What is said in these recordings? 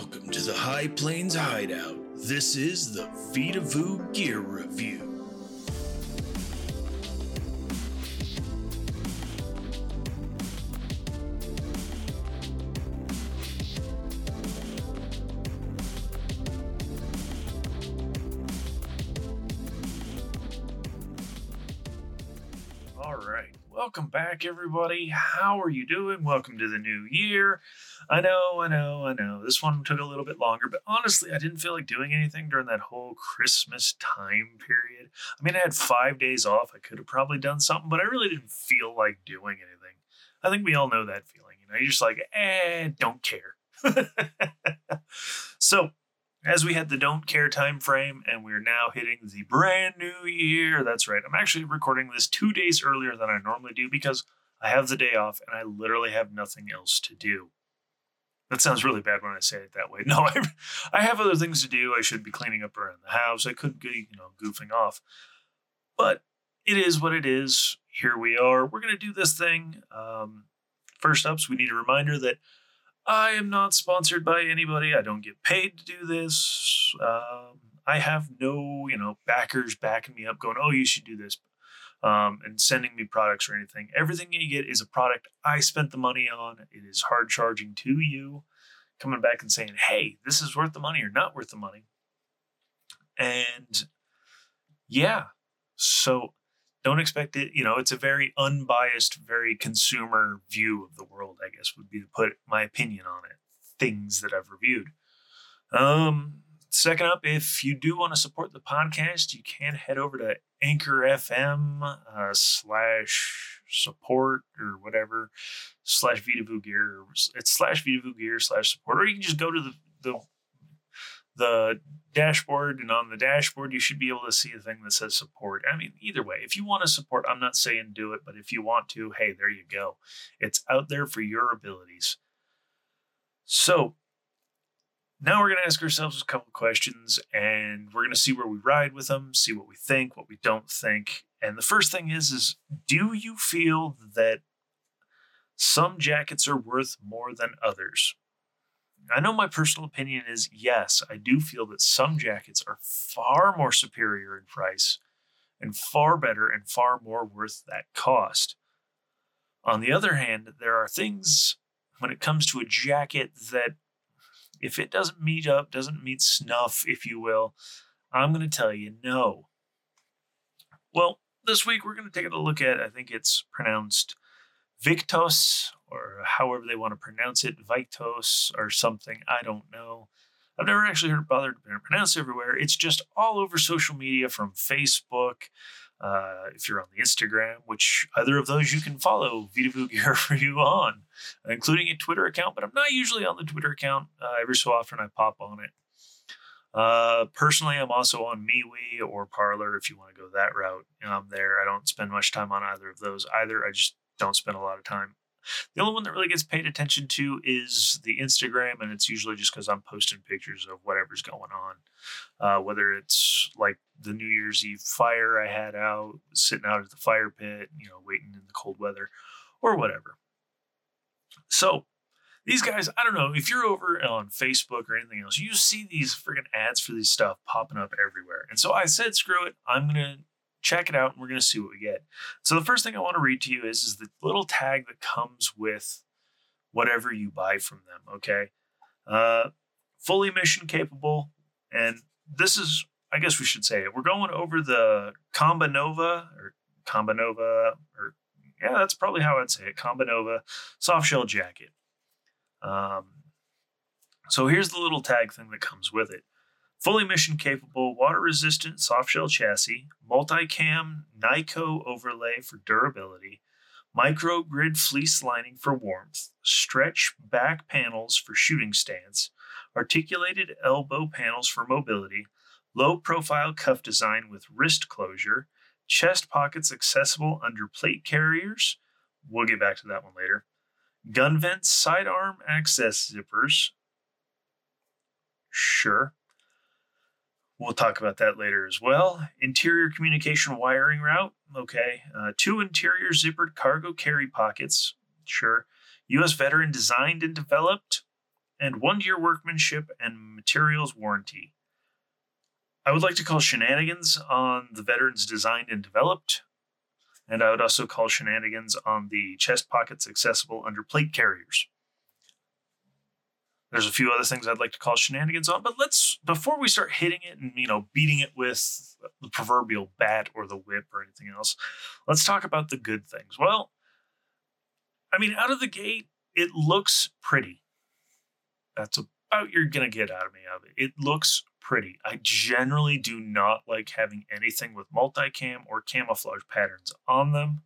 Welcome to the High Plains Hideout. This is the Vita Vu Gear Review. All right. Welcome back, everybody. How are you doing? Welcome to the new year. I know, I know, I know. This one took a little bit longer, but honestly, I didn't feel like doing anything during that whole Christmas time period. I mean, I had five days off. I could have probably done something, but I really didn't feel like doing anything. I think we all know that feeling. You know, you're just like, eh, don't care. so, as we had the don't care time frame and we're now hitting the brand new year that's right i'm actually recording this two days earlier than i normally do because i have the day off and i literally have nothing else to do that sounds really bad when i say it that way. No i, I have other things to do. I should be cleaning up around the house. I could be you know goofing off. But it is what it is. Here we are. We're going to do this thing. Um, first up so we need a reminder that I am not sponsored by anybody. I don't get paid to do this. Um, I have no, you know, backers backing me up, going, "Oh, you should do this," um, and sending me products or anything. Everything you get is a product I spent the money on. It is hard charging to you, coming back and saying, "Hey, this is worth the money or not worth the money." And yeah, so don't expect it you know it's a very unbiased very consumer view of the world i guess would be to put my opinion on it things that i've reviewed um second up if you do want to support the podcast you can head over to anchor fm uh, slash support or whatever slash vitavu gear it's slash vitavu gear slash support or you can just go to the the the dashboard and on the dashboard you should be able to see a thing that says support. I mean either way if you want to support i'm not saying do it but if you want to hey there you go. It's out there for your abilities. So now we're going to ask ourselves a couple questions and we're going to see where we ride with them see what we think what we don't think and the first thing is is do you feel that some jackets are worth more than others I know my personal opinion is yes, I do feel that some jackets are far more superior in price and far better and far more worth that cost. On the other hand, there are things when it comes to a jacket that if it doesn't meet up, doesn't meet snuff, if you will, I'm going to tell you no. Well, this week we're going to take a look at, I think it's pronounced Viktos or however they want to pronounce it, Vitos or something. I don't know. I've never actually heard it bothered to pronounce everywhere. It's just all over social media from Facebook. Uh, if you're on the Instagram, which either of those you can follow Vita Gear for you on, including a Twitter account, but I'm not usually on the Twitter account. Uh, every so often I pop on it. Uh, personally, I'm also on MeWe or Parler if you want to go that route. I'm there. I don't spend much time on either of those either. I just don't spend a lot of time the only one that really gets paid attention to is the Instagram, and it's usually just because I'm posting pictures of whatever's going on. Uh, whether it's like the New Year's Eve fire I had out, sitting out at the fire pit, you know, waiting in the cold weather, or whatever. So, these guys, I don't know, if you're over on Facebook or anything else, you see these freaking ads for these stuff popping up everywhere. And so I said, screw it. I'm to check it out and we're going to see what we get. So the first thing I want to read to you is, is the little tag that comes with whatever you buy from them. Okay. Uh, fully mission capable. And this is, I guess we should say it. We're going over the Combanova or Combanova or yeah, that's probably how I'd say it. Combanova soft shell jacket. Um, so here's the little tag thing that comes with it. Fully mission capable, water resistant softshell chassis, multicam Nyco overlay for durability, micro grid fleece lining for warmth, stretch back panels for shooting stance, articulated elbow panels for mobility, low profile cuff design with wrist closure, chest pockets accessible under plate carriers. We'll get back to that one later. Gun vents, sidearm access zippers. Sure. We'll talk about that later as well. Interior communication wiring route. Okay. Uh, two interior zippered cargo carry pockets. Sure. U.S. veteran designed and developed. and one year workmanship and materials warranty. I would like to call shenanigans on the veterans designed and developed, and I would also call shenanigans on the chest pockets accessible under plate carriers. There's a few other things I'd like to call shenanigans on, but let's before we start hitting it and you know beating it with the proverbial bat or the whip or anything else, let's talk about the good things. Well, I mean, out of the gate, it looks pretty. That's about you're gonna get out of me of it. It looks pretty. I generally do not like having anything with multicam or camouflage patterns on them,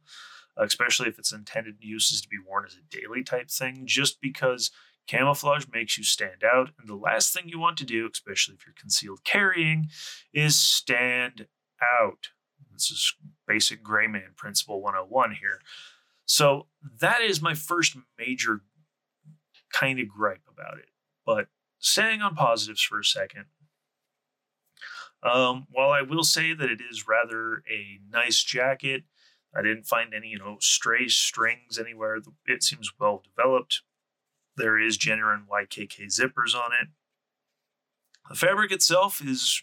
especially if its intended use is to be worn as a daily type thing, just because Camouflage makes you stand out, and the last thing you want to do, especially if you're concealed carrying, is stand out. This is basic gray man principle 101 here. So that is my first major kind of gripe about it. But staying on positives for a second, um, while I will say that it is rather a nice jacket, I didn't find any, you know, stray strings anywhere. It seems well developed. There is genuine YKK zippers on it. The fabric itself is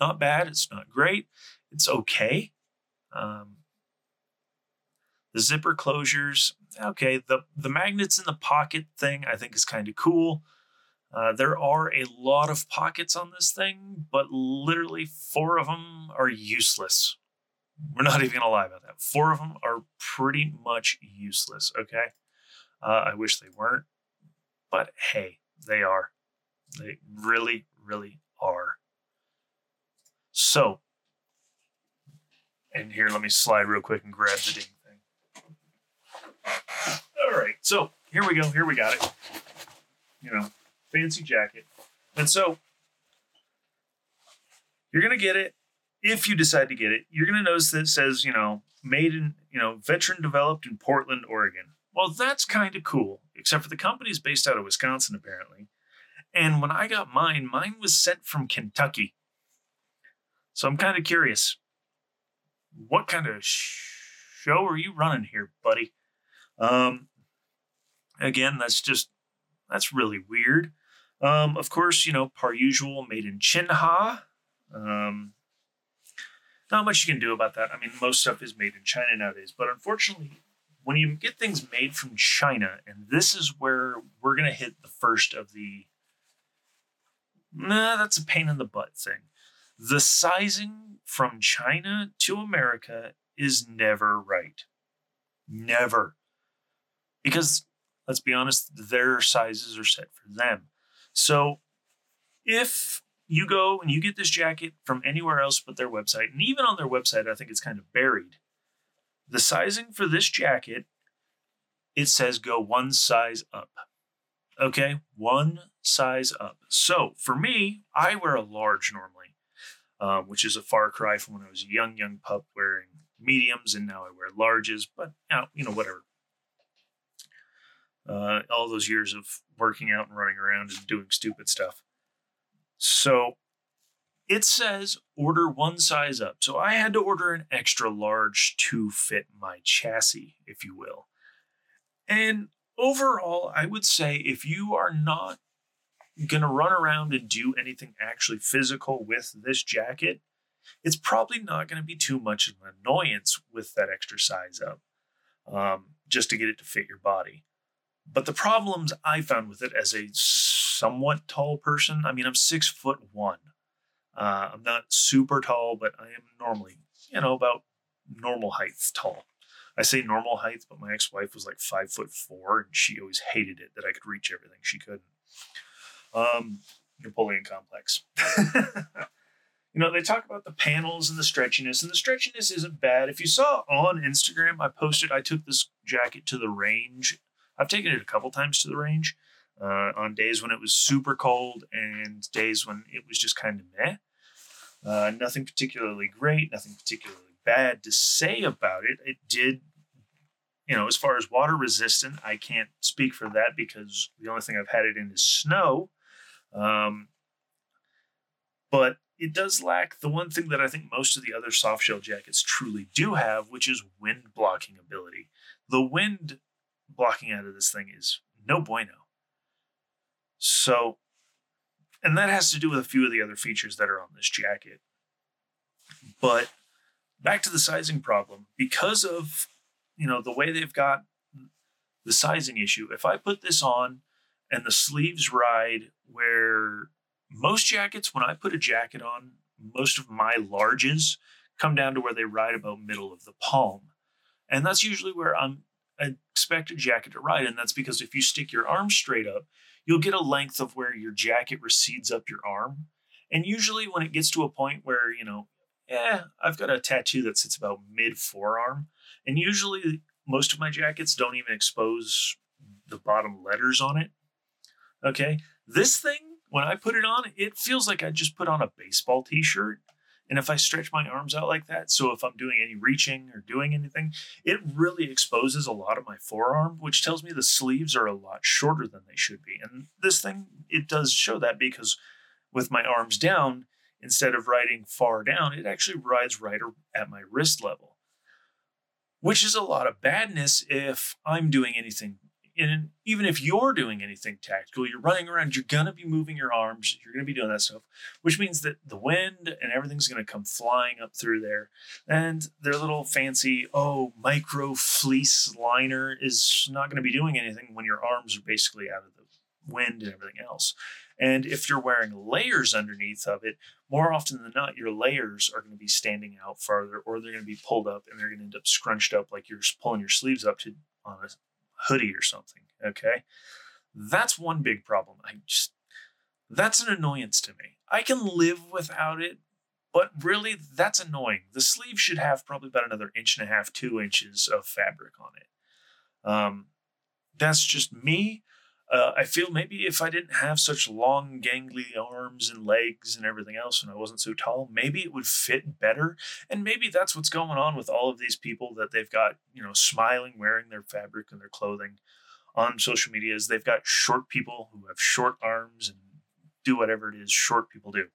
not bad. It's not great. It's okay. Um, the zipper closures, okay. The the magnets in the pocket thing, I think, is kind of cool. Uh, there are a lot of pockets on this thing, but literally four of them are useless. We're not even gonna lie about that. Four of them are pretty much useless. Okay. Uh, I wish they weren't. But hey, they are. They really, really are. So, and here, let me slide real quick and grab the ding thing. All right, so here we go. Here we got it. You know, fancy jacket. And so, you're going to get it if you decide to get it. You're going to notice that it says, you know, made in, you know, veteran developed in Portland, Oregon. Well, that's kind of cool, except for the company's based out of Wisconsin, apparently. And when I got mine, mine was sent from Kentucky. So I'm kind of curious. What kind of show are you running here, buddy? Um, again, that's just, that's really weird. Um, of course, you know, par usual, made in China. Um, not much you can do about that. I mean, most stuff is made in China nowadays, but unfortunately, when you get things made from China, and this is where we're going to hit the first of the nah, that's a pain in the butt thing. The sizing from China to America is never right. Never. Because let's be honest, their sizes are set for them. So if you go and you get this jacket from anywhere else but their website, and even on their website, I think it's kind of buried. The sizing for this jacket, it says go one size up. Okay, one size up. So for me, I wear a large normally, um, which is a far cry from when I was a young, young pup wearing mediums, and now I wear larges. But you know, you know whatever. Uh, all those years of working out and running around and doing stupid stuff. So it says order one size up. So I had to order an extra large to fit my chassis, if you will. And overall, I would say if you are not going to run around and do anything actually physical with this jacket, it's probably not going to be too much of an annoyance with that extra size up um, just to get it to fit your body. But the problems I found with it as a somewhat tall person, I mean, I'm six foot one. Uh, I'm not super tall, but I am normally, you know, about normal height tall. I say normal height, but my ex-wife was like five foot four, and she always hated it that I could reach everything she couldn't. Um, Napoleon complex. you know, they talk about the panels and the stretchiness, and the stretchiness isn't bad. If you saw on Instagram, I posted I took this jacket to the range. I've taken it a couple times to the range, uh, on days when it was super cold and days when it was just kind of meh. Uh, nothing particularly great, nothing particularly bad to say about it. It did, you know, as far as water resistant, I can't speak for that because the only thing I've had it in is snow. Um, but it does lack the one thing that I think most of the other soft shell jackets truly do have, which is wind blocking ability. The wind blocking out of this thing is no bueno. So, and that has to do with a few of the other features that are on this jacket. But back to the sizing problem, because of you know the way they've got the sizing issue. If I put this on and the sleeves ride where most jackets, when I put a jacket on, most of my larges come down to where they ride about middle of the palm. And that's usually where I'm I expect a jacket to ride. And that's because if you stick your arm straight up, you'll get a length of where your jacket recedes up your arm. And usually when it gets to a point where, you know, yeah, I've got a tattoo that sits about mid forearm. And usually most of my jackets don't even expose the bottom letters on it. Okay. This thing, when I put it on, it feels like I just put on a baseball t shirt. And if I stretch my arms out like that, so if I'm doing any reaching or doing anything, it really exposes a lot of my forearm, which tells me the sleeves are a lot shorter than they should be. And this thing, it does show that because with my arms down, instead of riding far down, it actually rides right at my wrist level, which is a lot of badness if I'm doing anything and even if you're doing anything tactical, you're running around, you're going to be moving your arms, you're going to be doing that stuff, which means that the wind and everything's going to come flying up through there. And their little fancy, oh, micro fleece liner is not going to be doing anything when your arms are basically out of the wind and everything else. And if you're wearing layers underneath of it, more often than not, your layers are going to be standing out farther or they're going to be pulled up and they're going to end up scrunched up like you're pulling your sleeves up to on a hoodie or something. Okay. That's one big problem. I just, that's an annoyance to me. I can live without it, but really that's annoying. The sleeve should have probably about another inch and a half, two inches of fabric on it. Um, that's just me. Uh, I feel maybe if I didn't have such long, gangly arms and legs and everything else, and I wasn't so tall, maybe it would fit better. And maybe that's what's going on with all of these people that they've got, you know, smiling, wearing their fabric and their clothing on social media. Is they've got short people who have short arms and do whatever it is short people do.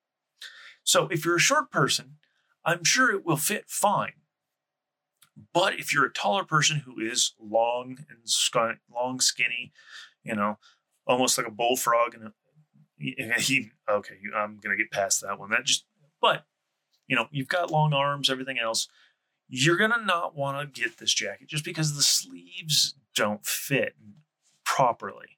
So if you're a short person, I'm sure it will fit fine. But if you're a taller person who is long and sk- long, skinny, you know, almost like a bullfrog. And he, okay, I'm gonna get past that one. That just, but you know, you've got long arms, everything else. You're gonna not want to get this jacket just because the sleeves don't fit properly.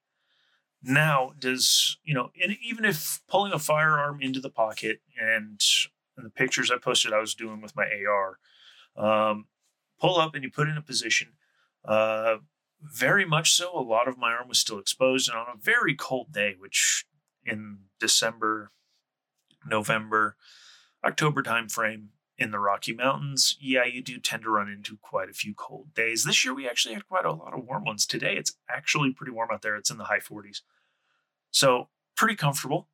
Now, does you know, and even if pulling a firearm into the pocket and the pictures I posted, I was doing with my AR, um, pull up and you put in a position. Uh, very much so. A lot of my arm was still exposed, and on a very cold day, which in December, November, October timeframe in the Rocky Mountains, yeah, you do tend to run into quite a few cold days. This year, we actually had quite a lot of warm ones. Today, it's actually pretty warm out there. It's in the high 40s. So, pretty comfortable.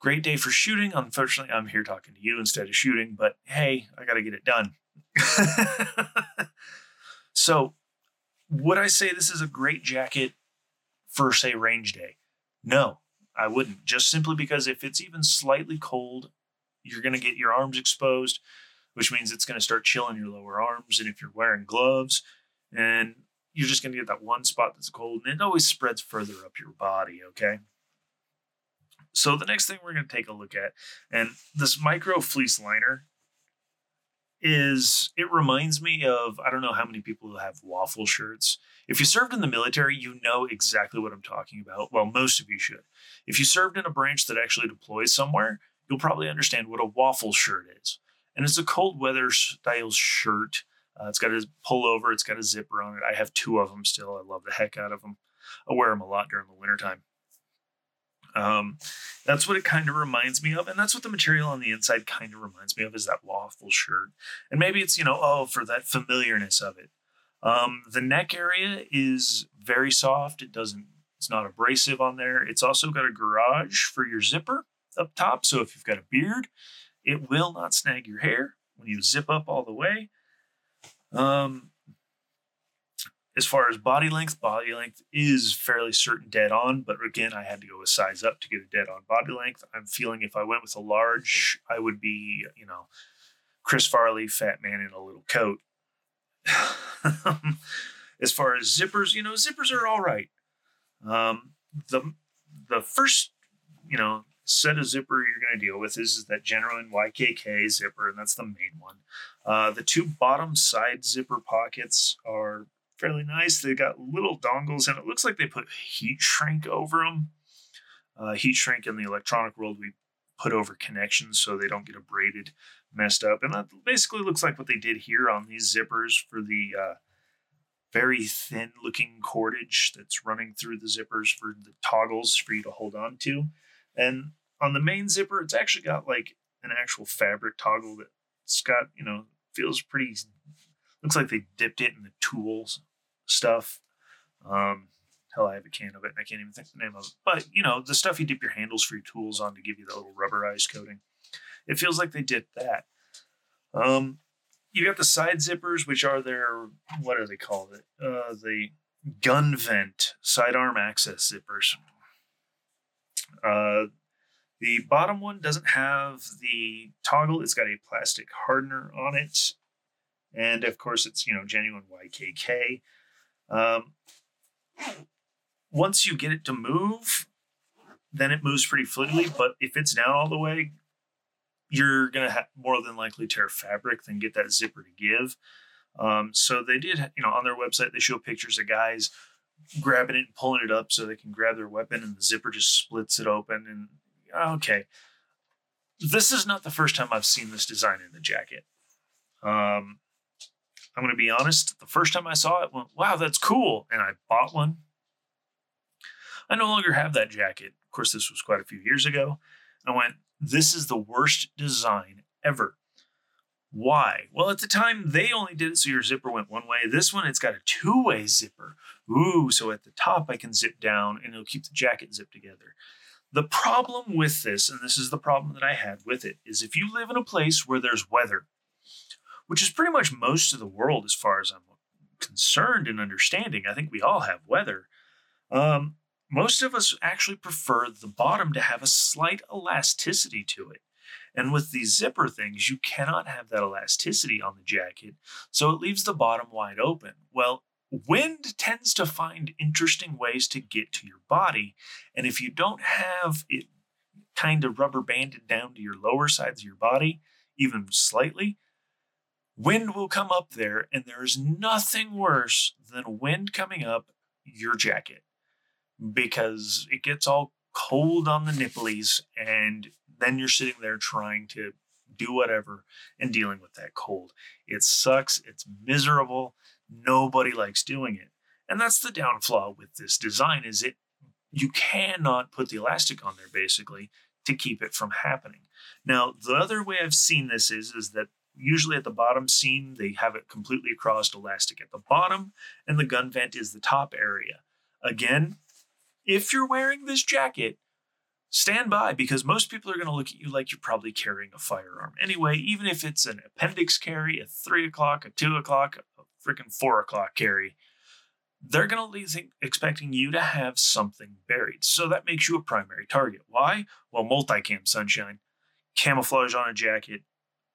Great day for shooting. Unfortunately, I'm here talking to you instead of shooting, but hey, I got to get it done. so, would I say this is a great jacket for, say, range day? No, I wouldn't. Just simply because if it's even slightly cold, you're going to get your arms exposed, which means it's going to start chilling your lower arms. And if you're wearing gloves, and you're just going to get that one spot that's cold, and it always spreads further up your body, okay? So the next thing we're going to take a look at, and this micro fleece liner is it reminds me of I don't know how many people have waffle shirts. If you served in the military, you know exactly what I'm talking about. Well, most of you should. If you served in a branch that actually deploys somewhere, you'll probably understand what a waffle shirt is. And it's a cold weather style shirt. Uh, it's got a pullover, it's got a zipper on it. I have two of them still. I love the heck out of them. I wear them a lot during the wintertime. Um, that's what it kind of reminds me of, and that's what the material on the inside kind of reminds me of is that waffle shirt. And maybe it's you know oh for that familiarness of it. Um, the neck area is very soft. It doesn't. It's not abrasive on there. It's also got a garage for your zipper up top. So if you've got a beard, it will not snag your hair when you zip up all the way. Um, as far as body length, body length is fairly certain dead on, but again, I had to go a size up to get a dead on body length. I'm feeling if I went with a large, I would be, you know, Chris Farley, fat man in a little coat. as far as zippers, you know, zippers are all right. Um, the the first, you know, set of zipper you're going to deal with is, is that genuine YKK zipper, and that's the main one. Uh, the two bottom side zipper pockets are fairly nice. They got little dongles, and it looks like they put heat shrink over them. Uh, heat shrink in the electronic world, we put over connections so they don't get abraded, messed up. And that basically looks like what they did here on these zippers for the uh, very thin looking cordage that's running through the zippers for the toggles for you to hold on to. And on the main zipper, it's actually got like an actual fabric toggle that's got, you know, feels pretty, looks like they dipped it in the tools stuff. Um, hell, I have a can of it I can't even think the name of it. But, you know, the stuff you dip your handles for your tools on to give you that little rubberized coating. It feels like they did that. Um, you got the side zippers, which are their, what are they called? It uh, the gun vent sidearm access zippers. Uh, the bottom one doesn't have the toggle. It's got a plastic hardener on it. And of course, it's, you know, genuine YKK. Um, once you get it to move, then it moves pretty fluidly. But if it's down all the way, you're to have more than likely tear fabric than get that zipper to give. Um, so they did, you know, on their website, they show pictures of guys grabbing it and pulling it up so they can grab their weapon and the zipper just splits it open. And okay, this is not the first time I've seen this design in the jacket. Um, I'm going to be honest. The first time I saw it, went, wow, that's cool. And I bought one. I no longer have that jacket. Of course, this was quite a few years ago. And I went, this is the worst design ever. Why? Well, at the time they only did it so your zipper went one way. This one, it's got a two way zipper. Ooh, so at the top I can zip down and it'll keep the jacket zipped together. The problem with this, and this is the problem that I had with it, is if you live in a place where there's weather, which is pretty much most of the world as far as I'm concerned and understanding, I think we all have weather. Um, most of us actually prefer the bottom to have a slight elasticity to it. And with these zipper things, you cannot have that elasticity on the jacket, so it leaves the bottom wide open. Well, wind tends to find interesting ways to get to your body, and if you don't have it kind of rubber banded down to your lower sides of your body, even slightly, wind will come up there, and there is nothing worse than wind coming up your jacket because it gets all cold on the nipplies and then you're sitting there trying to do whatever and dealing with that cold. It sucks. It's miserable. Nobody likes doing it. And that's the downfall with this design is it you cannot put the elastic on there basically to keep it from happening. Now, the other way I've seen this is is that usually at the bottom seam they have it completely across elastic at the bottom and the gun vent is the top area. Again, if you're wearing this jacket, stand by because most people are going to look at you like you're probably carrying a firearm. Anyway, even if it's an appendix carry, a three o'clock, a two o'clock, a freaking four o'clock carry, they're going to be expecting you to have something buried. So that makes you a primary target. Why? Well, multicam sunshine, camouflage on a jacket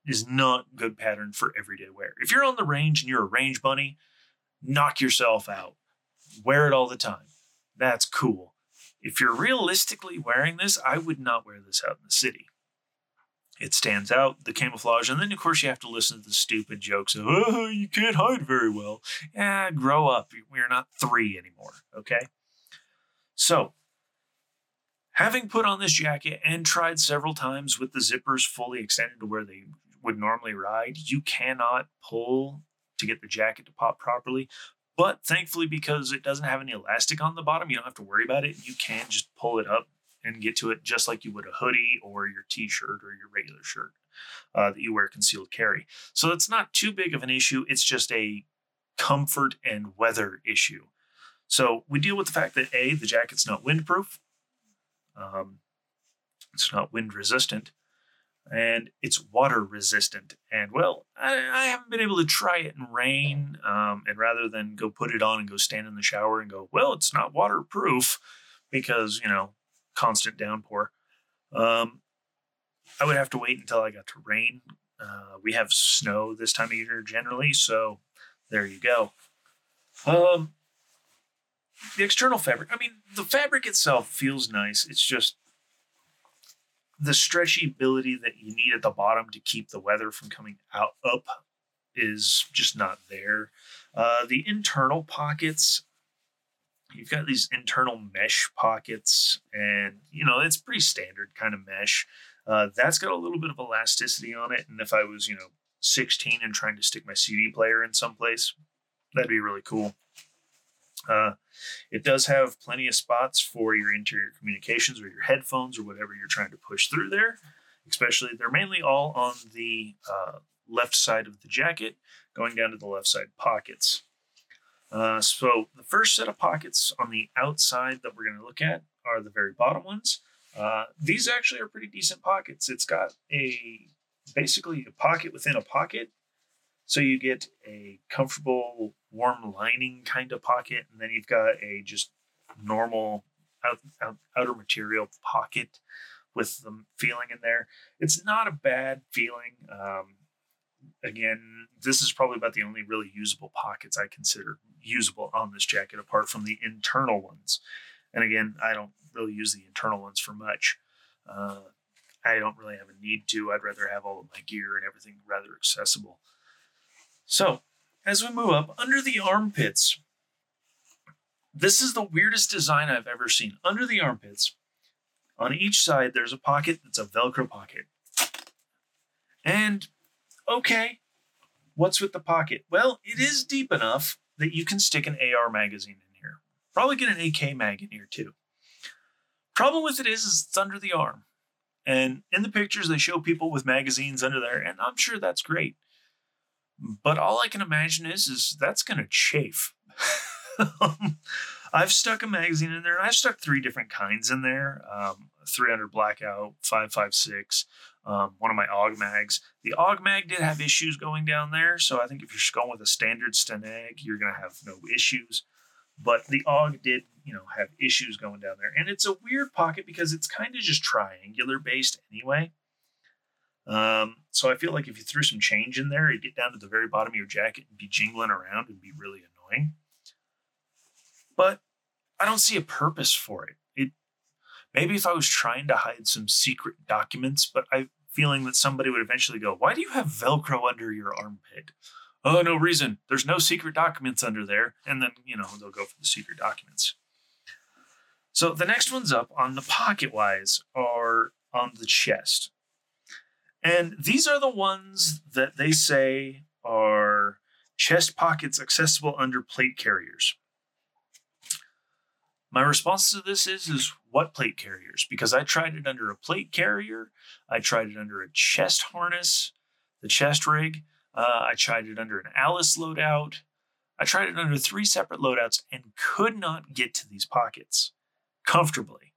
is not good pattern for everyday wear. If you're on the range and you're a range bunny, knock yourself out. Wear it all the time that's cool. If you're realistically wearing this, I would not wear this out in the city. It stands out, the camouflage, and then of course you have to listen to the stupid jokes of, oh, you can't hide very well. Yeah, grow up. We're not three anymore, okay? So, having put on this jacket and tried several times with the zippers fully extended to where they would normally ride, you cannot pull to get the jacket to pop properly. But thankfully, because it doesn't have any elastic on the bottom, you don't have to worry about it. You can just pull it up and get to it just like you would a hoodie or your t-shirt or your regular shirt uh, that you wear concealed carry. So that's not too big of an issue. It's just a comfort and weather issue. So we deal with the fact that a the jacket's not windproof. Um, it's not wind resistant and it's water resistant. And well, I, I, haven't been able to try it in rain. Um, and rather than go put it on and go stand in the shower and go, well, it's not waterproof because, you know, constant downpour. Um, I would have to wait until I got to rain. Uh, we have snow this time of year generally, so there you go. Um, the external fabric. I mean, the fabric itself feels nice. It's just the stretchy ability that you need at the bottom to keep the weather from coming out up is just not there. Uh, the internal pockets, you've got these internal mesh pockets, and you know it's pretty standard kind of mesh. Uh, that's got a little bit of elasticity on it, and if I was you know 16 and trying to stick my CD player in someplace, that'd be really cool. Uh, it does have plenty of spots for your interior communications or your headphones or whatever you're trying to push through there. Especially, they're mainly all on the uh, left side of the jacket, going down to the left side pockets. Uh, so the first set of pockets on the outside that we're going to look at are the very bottom ones. Uh, these actually are pretty decent pockets. It's got a basically a pocket within a pocket so you get a comfortable, warm lining kind of pocket, and then you've got a just normal out, out, outer material pocket with the feeling in there. It's not a bad feeling. Um, again, this is probably about the only really usable pockets I consider usable on this jacket, apart from the internal ones. And again, I don't really use the internal ones for much. Uh, I don't really have a need to. I'd rather have all of my gear and everything rather accessible. So, as we move up, under the armpits, this is the weirdest design I've ever seen. Under the armpits, on each side, there's a pocket that's a Velcro pocket. And okay, what's with the pocket? Well, it is deep enough that you can stick an AR magazine in here. Probably get an AK mag in here too. Problem with it is, is it's under the arm. And in the pictures, they show people with magazines under there, and I'm sure that's great. But all I can imagine is, is that's going to chafe. I've stuck a magazine in there, and I've stuck three different kinds in there um, 300 Blackout, 556, um, one of my AUG mags. The AUG mag did have issues going down there, so I think if you're going with a standard STANAG, you're going to have no issues. But the AUG did, you know, have issues going down there. And it's a weird pocket because it's kind of just triangular based anyway. Um, so I feel like if you threw some change in there, it'd get down to the very bottom of your jacket and be jingling around and be really annoying. But I don't see a purpose for it. It maybe if I was trying to hide some secret documents, but I'm feeling that somebody would eventually go, "Why do you have Velcro under your armpit?" Oh, no reason. There's no secret documents under there, and then you know they'll go for the secret documents. So the next ones up on the pocket wise are on the chest. And these are the ones that they say are chest pockets accessible under plate carriers. My response to this is is what plate carriers? Because I tried it under a plate carrier, I tried it under a chest harness, the chest rig, uh, I tried it under an Alice loadout. I tried it under three separate loadouts and could not get to these pockets comfortably.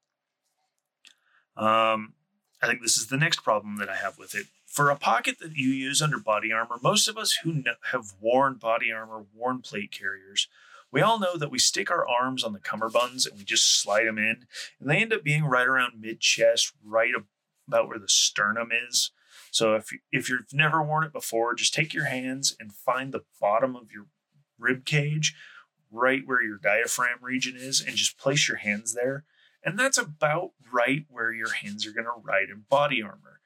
Um, I think this is the next problem that I have with it. For a pocket that you use under body armor, most of us who have worn body armor, worn plate carriers, we all know that we stick our arms on the cummerbunds and we just slide them in, and they end up being right around mid chest, right about where the sternum is. So if if you've never worn it before, just take your hands and find the bottom of your rib cage, right where your diaphragm region is, and just place your hands there and that's about right where your hands are going to ride in body armor.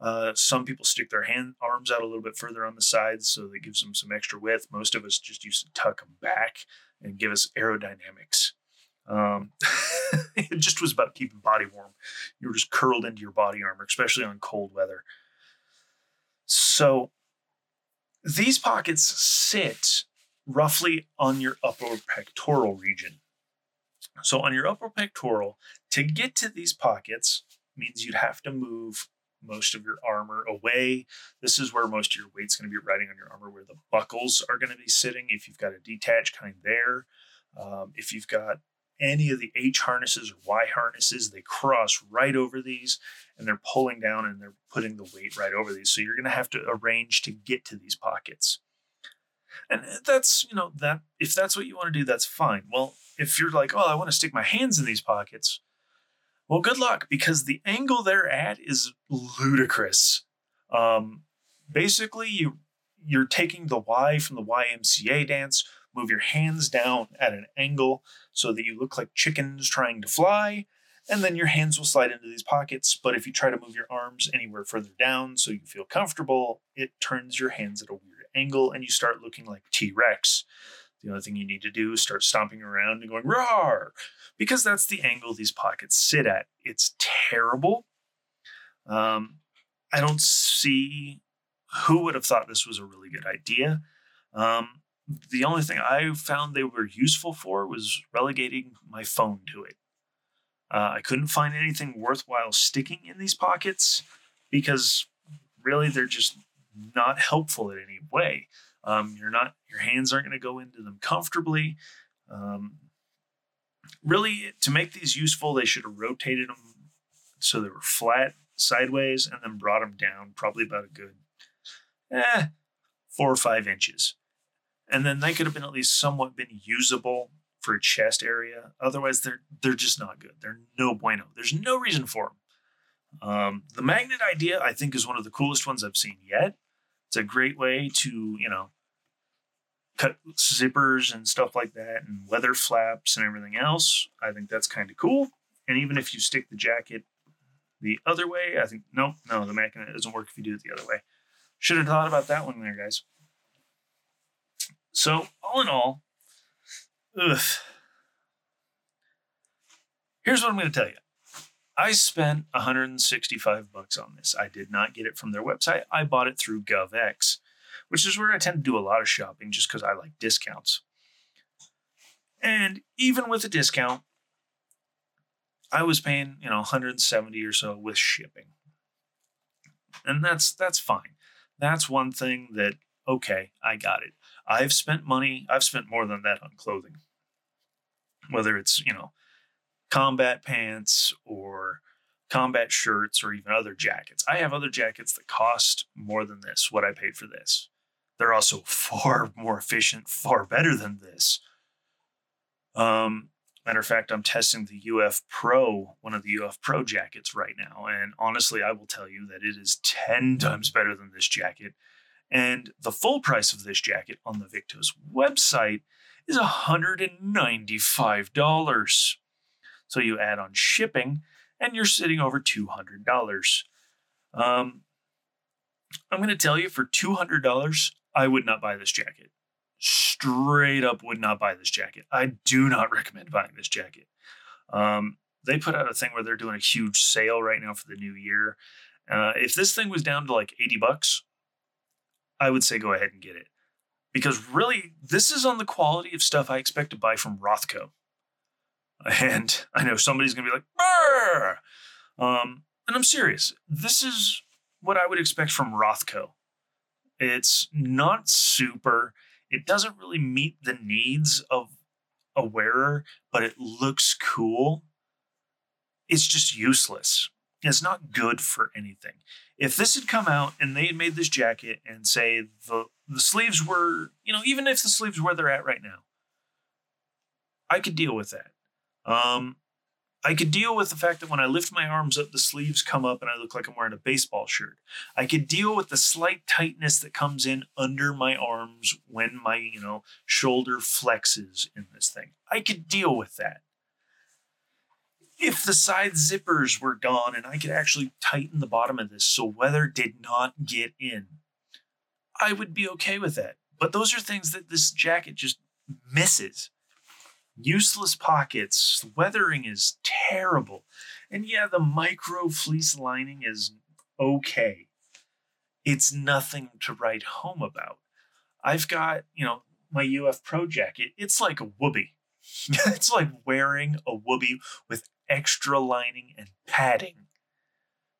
Uh, some people stick their hand arms out a little bit further on the sides, so that gives them some extra width. Most of us just used to tuck them back and give us aerodynamics. Um, it just was about keeping body warm. You were just curled into your body armor, especially on cold weather. So these pockets sit roughly on your upper pectoral region. So on your upper pectoral, to get to these pockets means you'd have to move most of your armor away. This is where most of your weight's going to be riding on your armor, where the buckles are going to be sitting. If you've got a detached kind there, um, if you've got any of the H harnesses or Y harnesses, they cross right over these and they're pulling down and they're putting the weight right over these. So you're going to have to arrange to get to these pockets. And that's, you know, that if that's what you want to do, that's fine. Well, if you're like, oh, I want to stick my hands in these pockets, well, good luck because the angle they're at is ludicrous. Um, basically, you you're taking the Y from the YMCA dance, Move your hands down at an angle so that you look like chickens trying to fly. And then your hands will slide into these pockets. But if you try to move your arms anywhere further down so you feel comfortable, it turns your hands at a weird angle and you start looking like T Rex. The only thing you need to do is start stomping around and going, roar, because that's the angle these pockets sit at. It's terrible. Um, I don't see who would have thought this was a really good idea. Um, the only thing I found they were useful for was relegating my phone to it. Uh, I couldn't find anything worthwhile sticking in these pockets because really they're just not helpful in any way. Um, you're not your hands aren't going to go into them comfortably. Um, really, to make these useful, they should have rotated them so they were flat sideways and then brought them down probably about a good eh, four or five inches. And then they could have been at least somewhat been usable for a chest area. Otherwise, they're they're just not good. They're no bueno. There's no reason for them. Um, the magnet idea, I think, is one of the coolest ones I've seen yet. It's a great way to, you know, cut zippers and stuff like that and leather flaps and everything else. I think that's kind of cool. And even if you stick the jacket the other way, I think, no, no, the magnet doesn't work if you do it the other way. Should have thought about that one there, guys. So, all in all, ugh. Here's what I'm going to tell you. I spent 165 bucks on this. I did not get it from their website. I bought it through GovX, which is where I tend to do a lot of shopping just because I like discounts. And even with a discount, I was paying, you know, 170 or so with shipping. And that's that's fine. That's one thing that okay, I got it. I've spent money, I've spent more than that on clothing. Whether it's, you know, combat pants or combat shirts or even other jackets. I have other jackets that cost more than this, what I paid for this. They're also far more efficient, far better than this. Um, matter of fact, I'm testing the UF Pro, one of the UF Pro jackets right now. And honestly, I will tell you that it is 10 times better than this jacket. And the full price of this jacket on the Viktos website is $195. So you add on shipping, and you're sitting over $200. Um, I'm going to tell you for $200, I would not buy this jacket. Straight up, would not buy this jacket. I do not recommend buying this jacket. Um, they put out a thing where they're doing a huge sale right now for the new year. Uh, if this thing was down to like 80 bucks, I would say go ahead and get it. Because really, this is on the quality of stuff I expect to buy from Rothco. And I know somebody's going to be like, Brr! Um, and I'm serious. This is what I would expect from Rothco. It's not super, it doesn't really meet the needs of a wearer, but it looks cool. It's just useless. It's not good for anything. If this had come out and they had made this jacket and say the the sleeves were, you know, even if the sleeves were where they're at right now, I could deal with that. Um, I could deal with the fact that when I lift my arms up, the sleeves come up and I look like I'm wearing a baseball shirt. I could deal with the slight tightness that comes in under my arms when my, you know, shoulder flexes in this thing. I could deal with that. If the side zippers were gone and I could actually tighten the bottom of this so weather did not get in, I would be okay with that. But those are things that this jacket just misses useless pockets. Weathering is terrible. And yeah, the micro fleece lining is okay. It's nothing to write home about. I've got, you know, my UF Pro jacket. It's like a woobie. it's like wearing a woobie with extra lining and padding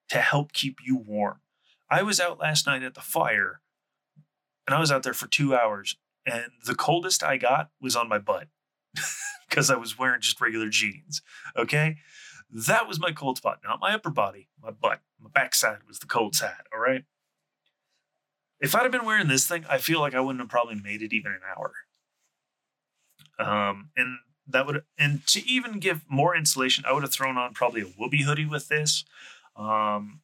to help keep you warm. I was out last night at the fire and I was out there for two hours, and the coldest I got was on my butt because I was wearing just regular jeans. Okay. That was my cold spot, not my upper body, my butt. My backside was the cold side. All right. If I'd have been wearing this thing, I feel like I wouldn't have probably made it even an hour. Um, and that would, and to even give more insulation, I would have thrown on probably a Woobie hoodie with this. Um,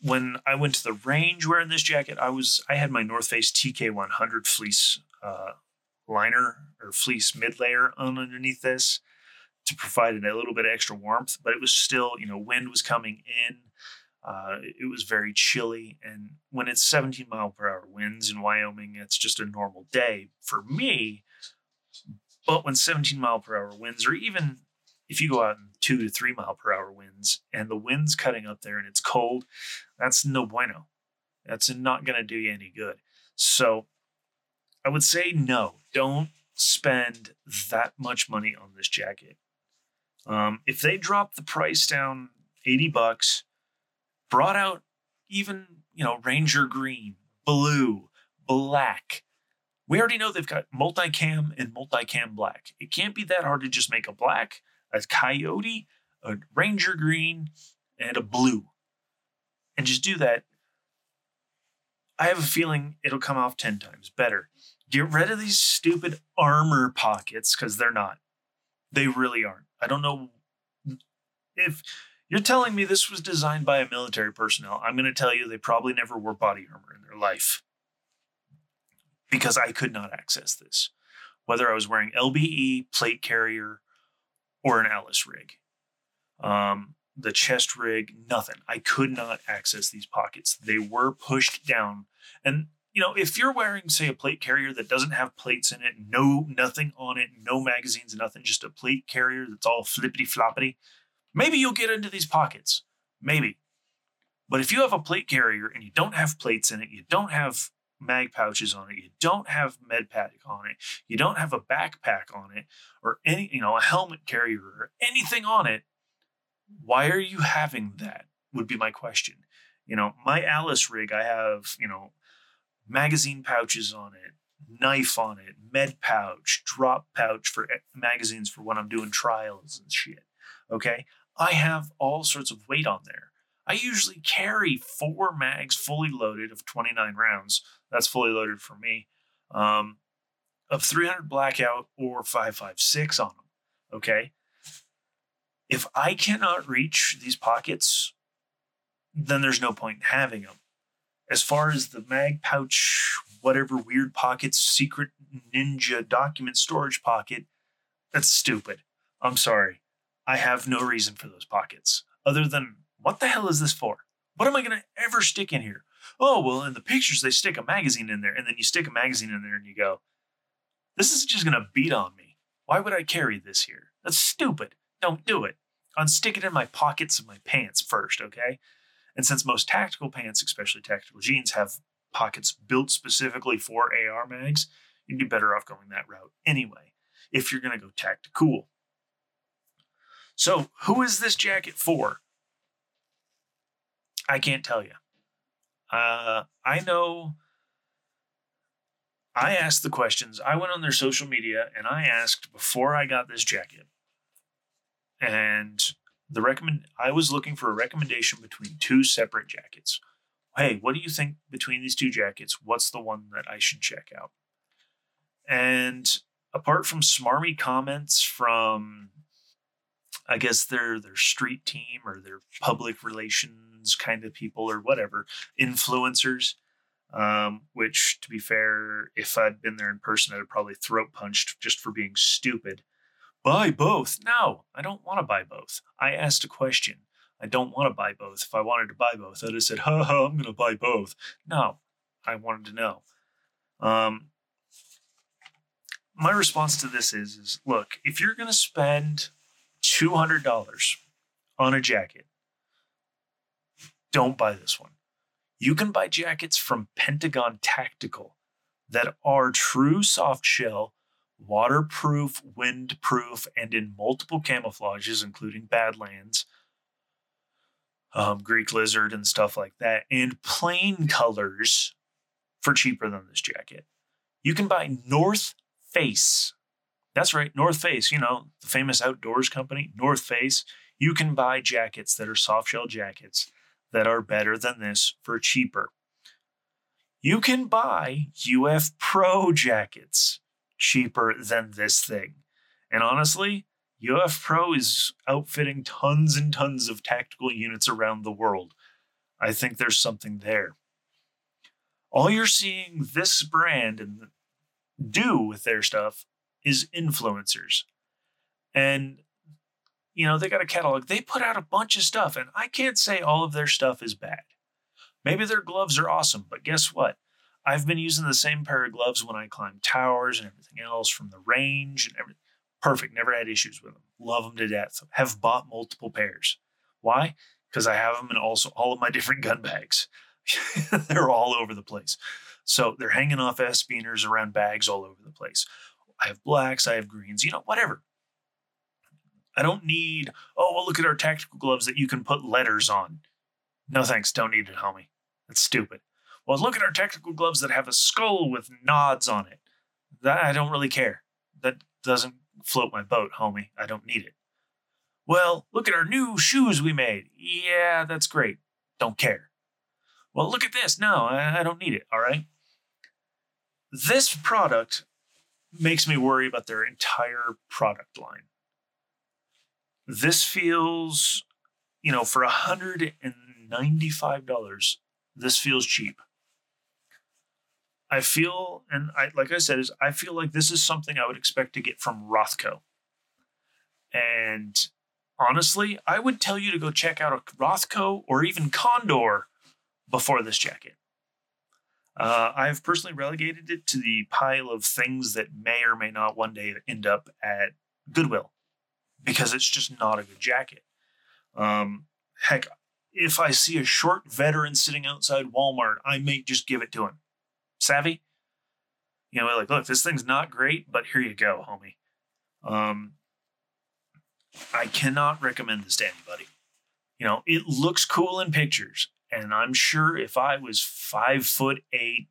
when I went to the range wearing this jacket, I was I had my North Face TK100 fleece uh, liner or fleece mid layer underneath this to provide a little bit of extra warmth, but it was still, you know, wind was coming in. Uh, it was very chilly. And when it's 17 mile per hour winds in Wyoming, it's just a normal day for me. But when 17 mile per hour winds, or even if you go out in two to three mile per hour winds and the wind's cutting up there and it's cold, that's no bueno. That's not going to do you any good. So I would say no, don't spend that much money on this jacket. Um, if they drop the price down 80 bucks, brought out even, you know, Ranger green, blue, black. We already know they've got multicam and multicam black. It can't be that hard to just make a black, a coyote, a Ranger green, and a blue. And just do that. I have a feeling it'll come off 10 times better. Get rid of these stupid armor pockets because they're not. They really aren't. I don't know if you're telling me this was designed by a military personnel. I'm going to tell you they probably never wore body armor in their life because I could not access this, whether I was wearing LBE, plate carrier, or an Alice rig. Um, the chest rig, nothing. I could not access these pockets. They were pushed down. And you know, if you're wearing, say, a plate carrier that doesn't have plates in it, no nothing on it, no magazines, nothing, just a plate carrier that's all flippity floppity, maybe you'll get into these pockets. Maybe. But if you have a plate carrier and you don't have plates in it, you don't have mag pouches on it, you don't have med pack on it, you don't have a backpack on it, or any, you know, a helmet carrier or anything on it, why are you having that? Would be my question. You know, my Alice rig, I have, you know, magazine pouches on it, knife on it, med pouch, drop pouch for magazines for when I'm doing trials and shit. Okay. I have all sorts of weight on there. I usually carry four mags fully loaded of 29 rounds. That's fully loaded for me. Um, of 300 blackout or 556 on them. Okay. If I cannot reach these pockets, then there's no point in having them. As far as the mag pouch, whatever weird pockets, secret ninja document storage pocket, that's stupid. I'm sorry. I have no reason for those pockets other than what the hell is this for? What am I going to ever stick in here? Oh, well, in the pictures, they stick a magazine in there, and then you stick a magazine in there and you go, this is just going to beat on me. Why would I carry this here? That's stupid. Don't do it. Unstick it in my pockets of my pants first, okay? And since most tactical pants, especially tactical jeans, have pockets built specifically for AR mags, you'd be better off going that route anyway, if you're going to go tactical. So, who is this jacket for? I can't tell you. Uh, I know I asked the questions. I went on their social media and I asked before I got this jacket. And the recommend I was looking for a recommendation between two separate jackets. Hey, what do you think between these two jackets? What's the one that I should check out? And apart from smarmy comments from I guess their their street team or their public relations kind of people or whatever, influencers. Um, which to be fair, if I'd been there in person, I'd have probably throat punched just for being stupid buy both. No, I don't want to buy both. I asked a question. I don't want to buy both. If I wanted to buy both, I'd have said, ha ha, I'm going to buy both. No, I wanted to know. Um, my response to this is, is look, if you're going to spend $200 on a jacket, don't buy this one. You can buy jackets from Pentagon Tactical that are true soft shell waterproof, windproof, and in multiple camouflages, including Badlands, um, Greek lizard, and stuff like that, and plain colors for cheaper than this jacket. You can buy North Face. That's right, North Face, you know, the famous outdoors company, North Face. You can buy jackets that are soft shell jackets that are better than this for cheaper. You can buy UF Pro jackets cheaper than this thing. And honestly, UF Pro is outfitting tons and tons of tactical units around the world. I think there's something there. All you're seeing this brand and do with their stuff is influencers. And, you know, they got a catalog. They put out a bunch of stuff, and I can't say all of their stuff is bad. Maybe their gloves are awesome, but guess what? I've been using the same pair of gloves when I climb towers and everything else from the range and everything. Perfect. Never had issues with them. Love them to death. Have bought multiple pairs. Why? Because I have them in also all of my different gun bags. they're all over the place. So they're hanging off S-biners around bags all over the place. I have blacks, I have greens, you know, whatever. I don't need, oh, well, look at our tactical gloves that you can put letters on. No thanks, don't need it, homie. That's stupid. Well, look at our tactical gloves that have a skull with nods on it. That I don't really care. That doesn't float my boat, homie. I don't need it. Well, look at our new shoes we made. Yeah, that's great. Don't care. Well, look at this. No, I, I don't need it. All right. This product makes me worry about their entire product line. This feels, you know, for $195, this feels cheap. I feel, and I like I said, is I feel like this is something I would expect to get from Rothco. And honestly, I would tell you to go check out a Rothco or even Condor before this jacket. Uh, I've personally relegated it to the pile of things that may or may not one day end up at Goodwill because it's just not a good jacket. Um, heck, if I see a short veteran sitting outside Walmart, I may just give it to him. Savvy? You know, like, look, this thing's not great, but here you go, homie. Um, I cannot recommend this to anybody. You know, it looks cool in pictures. And I'm sure if I was five foot eight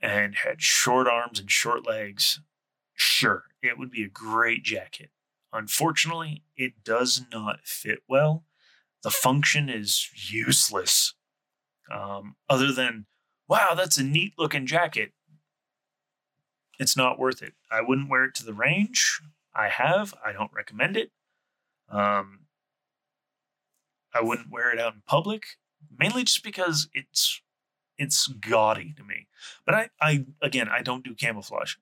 and had short arms and short legs, sure, it would be a great jacket. Unfortunately, it does not fit well. The function is useless. Um, other than, wow, that's a neat looking jacket. It's not worth it. I wouldn't wear it to the range. I have. I don't recommend it. Um, I wouldn't wear it out in public, mainly just because it's it's gaudy to me. But I, I again, I don't do camouflage.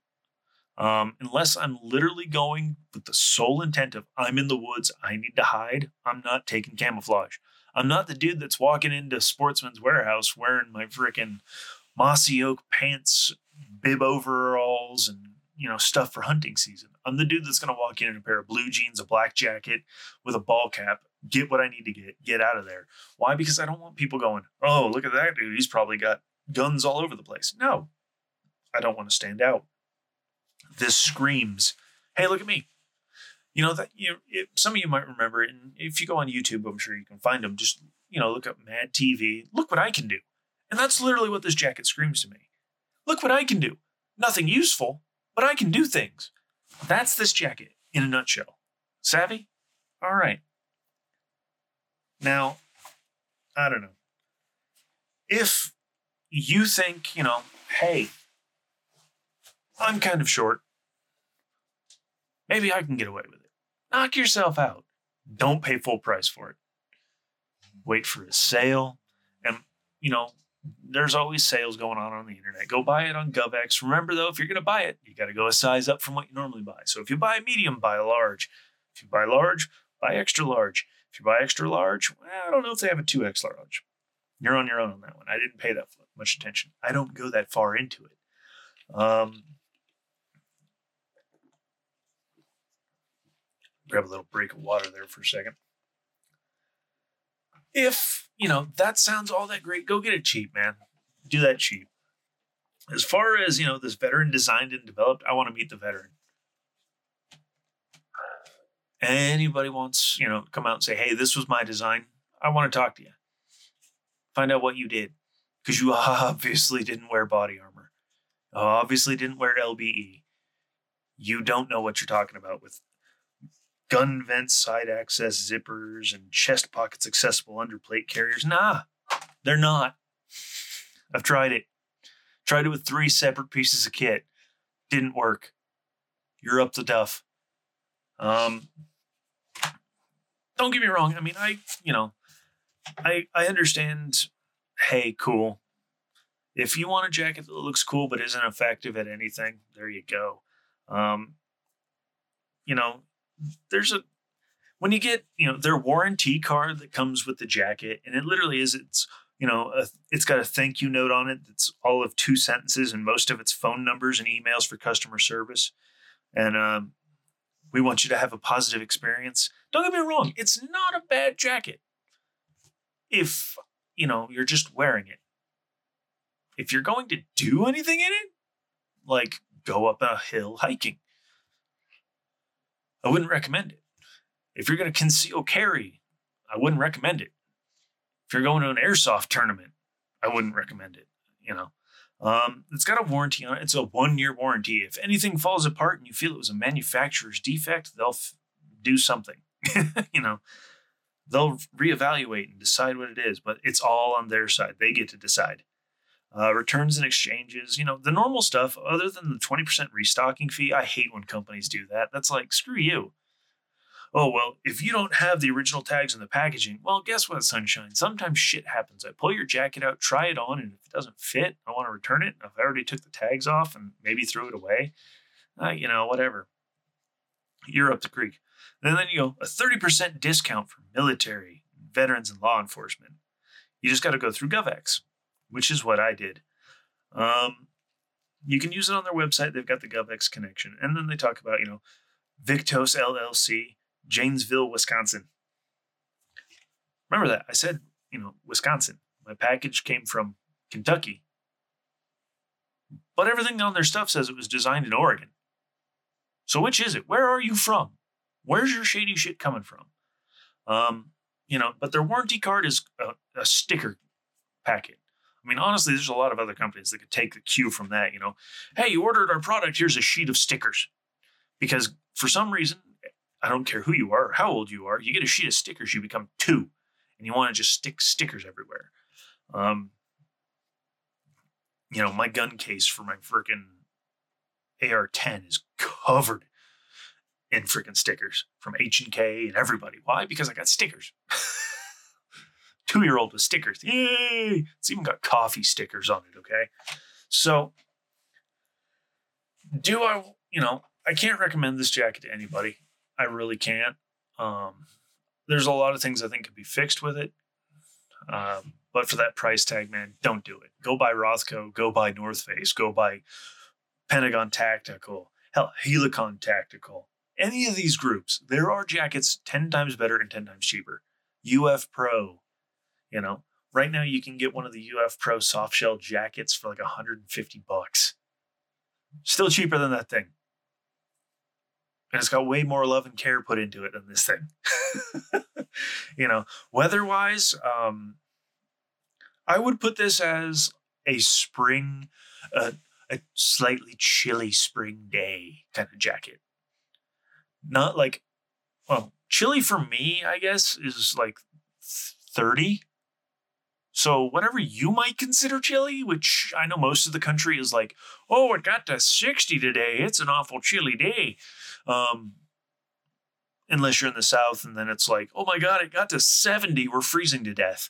Um, unless I'm literally going with the sole intent of I'm in the woods, I need to hide, I'm not taking camouflage. I'm not the dude that's walking into Sportsman's Warehouse wearing my freaking mossy oak pants, bib overalls, and you know stuff for hunting season. I'm the dude that's gonna walk in in a pair of blue jeans, a black jacket with a ball cap, get what I need to get, get out of there. Why? Because I don't want people going, oh, look at that dude. He's probably got guns all over the place. No, I don't want to stand out. This screams, hey, look at me. You know that you it, some of you might remember it, and if you go on YouTube, I'm sure you can find them. Just you know, look up Mad TV. Look what I can do, and that's literally what this jacket screams to me. Look what I can do. Nothing useful, but I can do things. That's this jacket in a nutshell. Savvy? All right. Now, I don't know. If you think, you know, hey, I'm kind of short, maybe I can get away with it. Knock yourself out. Don't pay full price for it. Wait for a sale. And, you know, there's always sales going on on the internet. Go buy it on GovX. Remember, though, if you're going to buy it, you got to go a size up from what you normally buy. So if you buy a medium, buy a large. If you buy large, buy extra large. If you buy extra large, well, I don't know if they have a 2X large. You're on your own on that one. I didn't pay that much attention. I don't go that far into it. Um, grab a little break of water there for a second. If, you know, that sounds all that great, go get it cheap, man. Do that cheap. As far as, you know, this veteran designed and developed, I want to meet the veteran anybody wants, you know, come out and say, hey, this was my design, I want to talk to you. Find out what you did. Because you obviously didn't wear body armor. Obviously didn't wear LBE. You don't know what you're talking about with gun vents, side access zippers, and chest pockets accessible underplate carriers. Nah, they're not. I've tried it. Tried it with three separate pieces of kit. Didn't work. You're up to duff. Um, don't get me wrong. I mean, I, you know, I, I understand. Hey, cool. If you want a jacket that looks cool but isn't effective at anything, there you go. Um, you know, there's a when you get you know their warranty card that comes with the jacket, and it literally is it's you know a, it's got a thank you note on it that's all of two sentences, and most of it's phone numbers and emails for customer service, and um, we want you to have a positive experience. Don't get me wrong, it's not a bad jacket if you know you're just wearing it. If you're going to do anything in it, like go up a hill hiking, I wouldn't recommend it. If you're going to conceal carry, I wouldn't recommend it. If you're going to an airsoft tournament, I wouldn't recommend it. You know, um, it's got a warranty on it. It's a one year warranty. If anything falls apart and you feel it was a manufacturer's defect, they'll f- do something. you know, they'll reevaluate and decide what it is, but it's all on their side. They get to decide. Uh, returns and exchanges, you know, the normal stuff, other than the 20% restocking fee. I hate when companies do that. That's like, screw you. Oh, well, if you don't have the original tags in the packaging, well, guess what, sunshine? Sometimes shit happens. I pull your jacket out, try it on, and if it doesn't fit, I want to return it. If I already took the tags off and maybe threw it away, uh, you know, whatever. You're up the creek. And then you go, a 30% discount for military, veterans, and law enforcement. You just got to go through GovX, which is what I did. Um, you can use it on their website. They've got the GovX connection. And then they talk about, you know, Viktos LLC, Janesville, Wisconsin. Remember that. I said, you know, Wisconsin. My package came from Kentucky. But everything on their stuff says it was designed in Oregon. So which is it? Where are you from? Where's your shady shit coming from? Um, you know, but their warranty card is a, a sticker packet. I mean, honestly, there's a lot of other companies that could take the cue from that. You know, hey, you ordered our product. Here's a sheet of stickers. Because for some reason, I don't care who you are, how old you are, you get a sheet of stickers, you become two, and you want to just stick stickers everywhere. Um, you know, my gun case for my freaking AR-10 is covered in freaking stickers from H and K and everybody. Why? Because I got stickers. Two year old with stickers. Yay! It's even got coffee stickers on it. Okay, so do I? You know, I can't recommend this jacket to anybody. I really can't. Um, there's a lot of things I think could be fixed with it. Um, but for that price tag, man, don't do it. Go buy Rothco, go buy North Face, go buy Pentagon Tactical, hell, Helicon Tactical. Any of these groups, there are jackets 10 times better and 10 times cheaper. UF Pro, you know, right now you can get one of the UF Pro soft shell jackets for like 150 bucks. Still cheaper than that thing and it's got way more love and care put into it than this thing. you know, weather wise, um, I would put this as a spring, uh, a slightly chilly spring day kind of jacket. Not like, well, chilly for me, I guess, is like 30. So, whatever you might consider chilly, which I know most of the country is like, oh, it got to 60 today. It's an awful chilly day. Um, unless you're in the South, and then it's like, oh my God, it got to 70. We're freezing to death.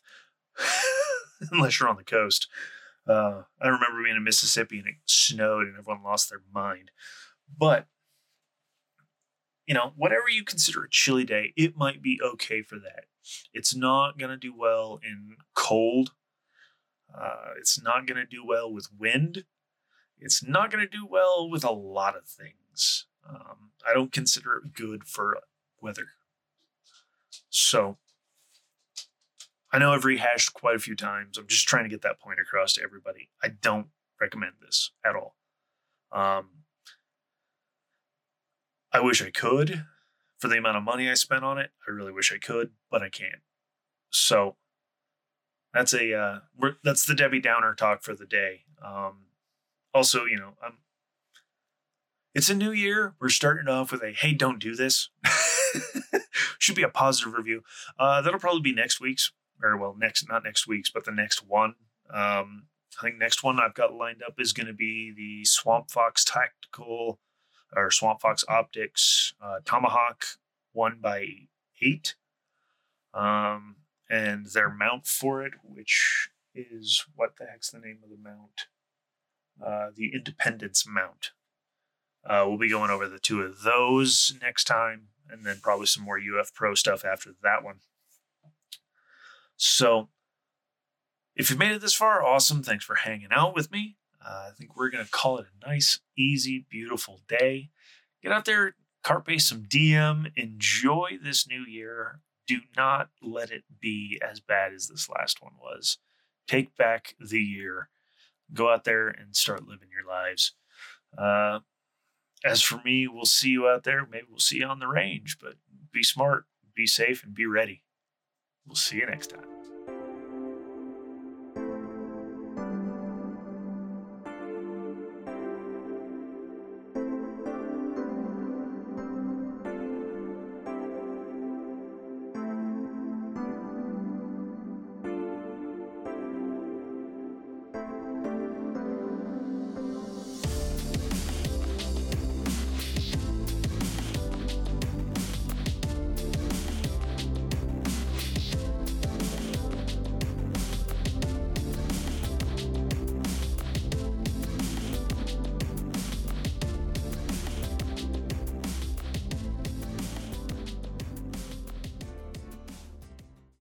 unless you're on the coast. Uh, I remember being in Mississippi and it snowed and everyone lost their mind. But, you know, whatever you consider a chilly day, it might be okay for that. It's not going to do well in cold. Uh, it's not going to do well with wind. It's not going to do well with a lot of things. Um, I don't consider it good for weather. So I know I've rehashed quite a few times. I'm just trying to get that point across to everybody. I don't recommend this at all. Um, I wish I could for the amount of money I spent on it. I really wish I could, but I can't. So that's a uh, that's the Debbie Downer talk for the day. Um, also, you know, I'm it's a new year. We're starting off with a hey, don't do this. Should be a positive review. Uh, that'll probably be next week's, or well, next not next week's, but the next one. Um, I think next one I've got lined up is going to be the Swamp Fox Tactical or Swamp Fox Optics uh, Tomahawk one by eight, um, and their mount for it, which is what the heck's the name of the mount? Uh, the Independence Mount. Uh, we'll be going over the two of those next time, and then probably some more UF Pro stuff after that one. So, if you made it this far, awesome. Thanks for hanging out with me. Uh, I think we're going to call it a nice, easy, beautiful day. Get out there, carpe some diem, enjoy this new year. Do not let it be as bad as this last one was. Take back the year. Go out there and start living your lives. Uh, as for me, we'll see you out there. Maybe we'll see you on the range, but be smart, be safe, and be ready. We'll see you next time.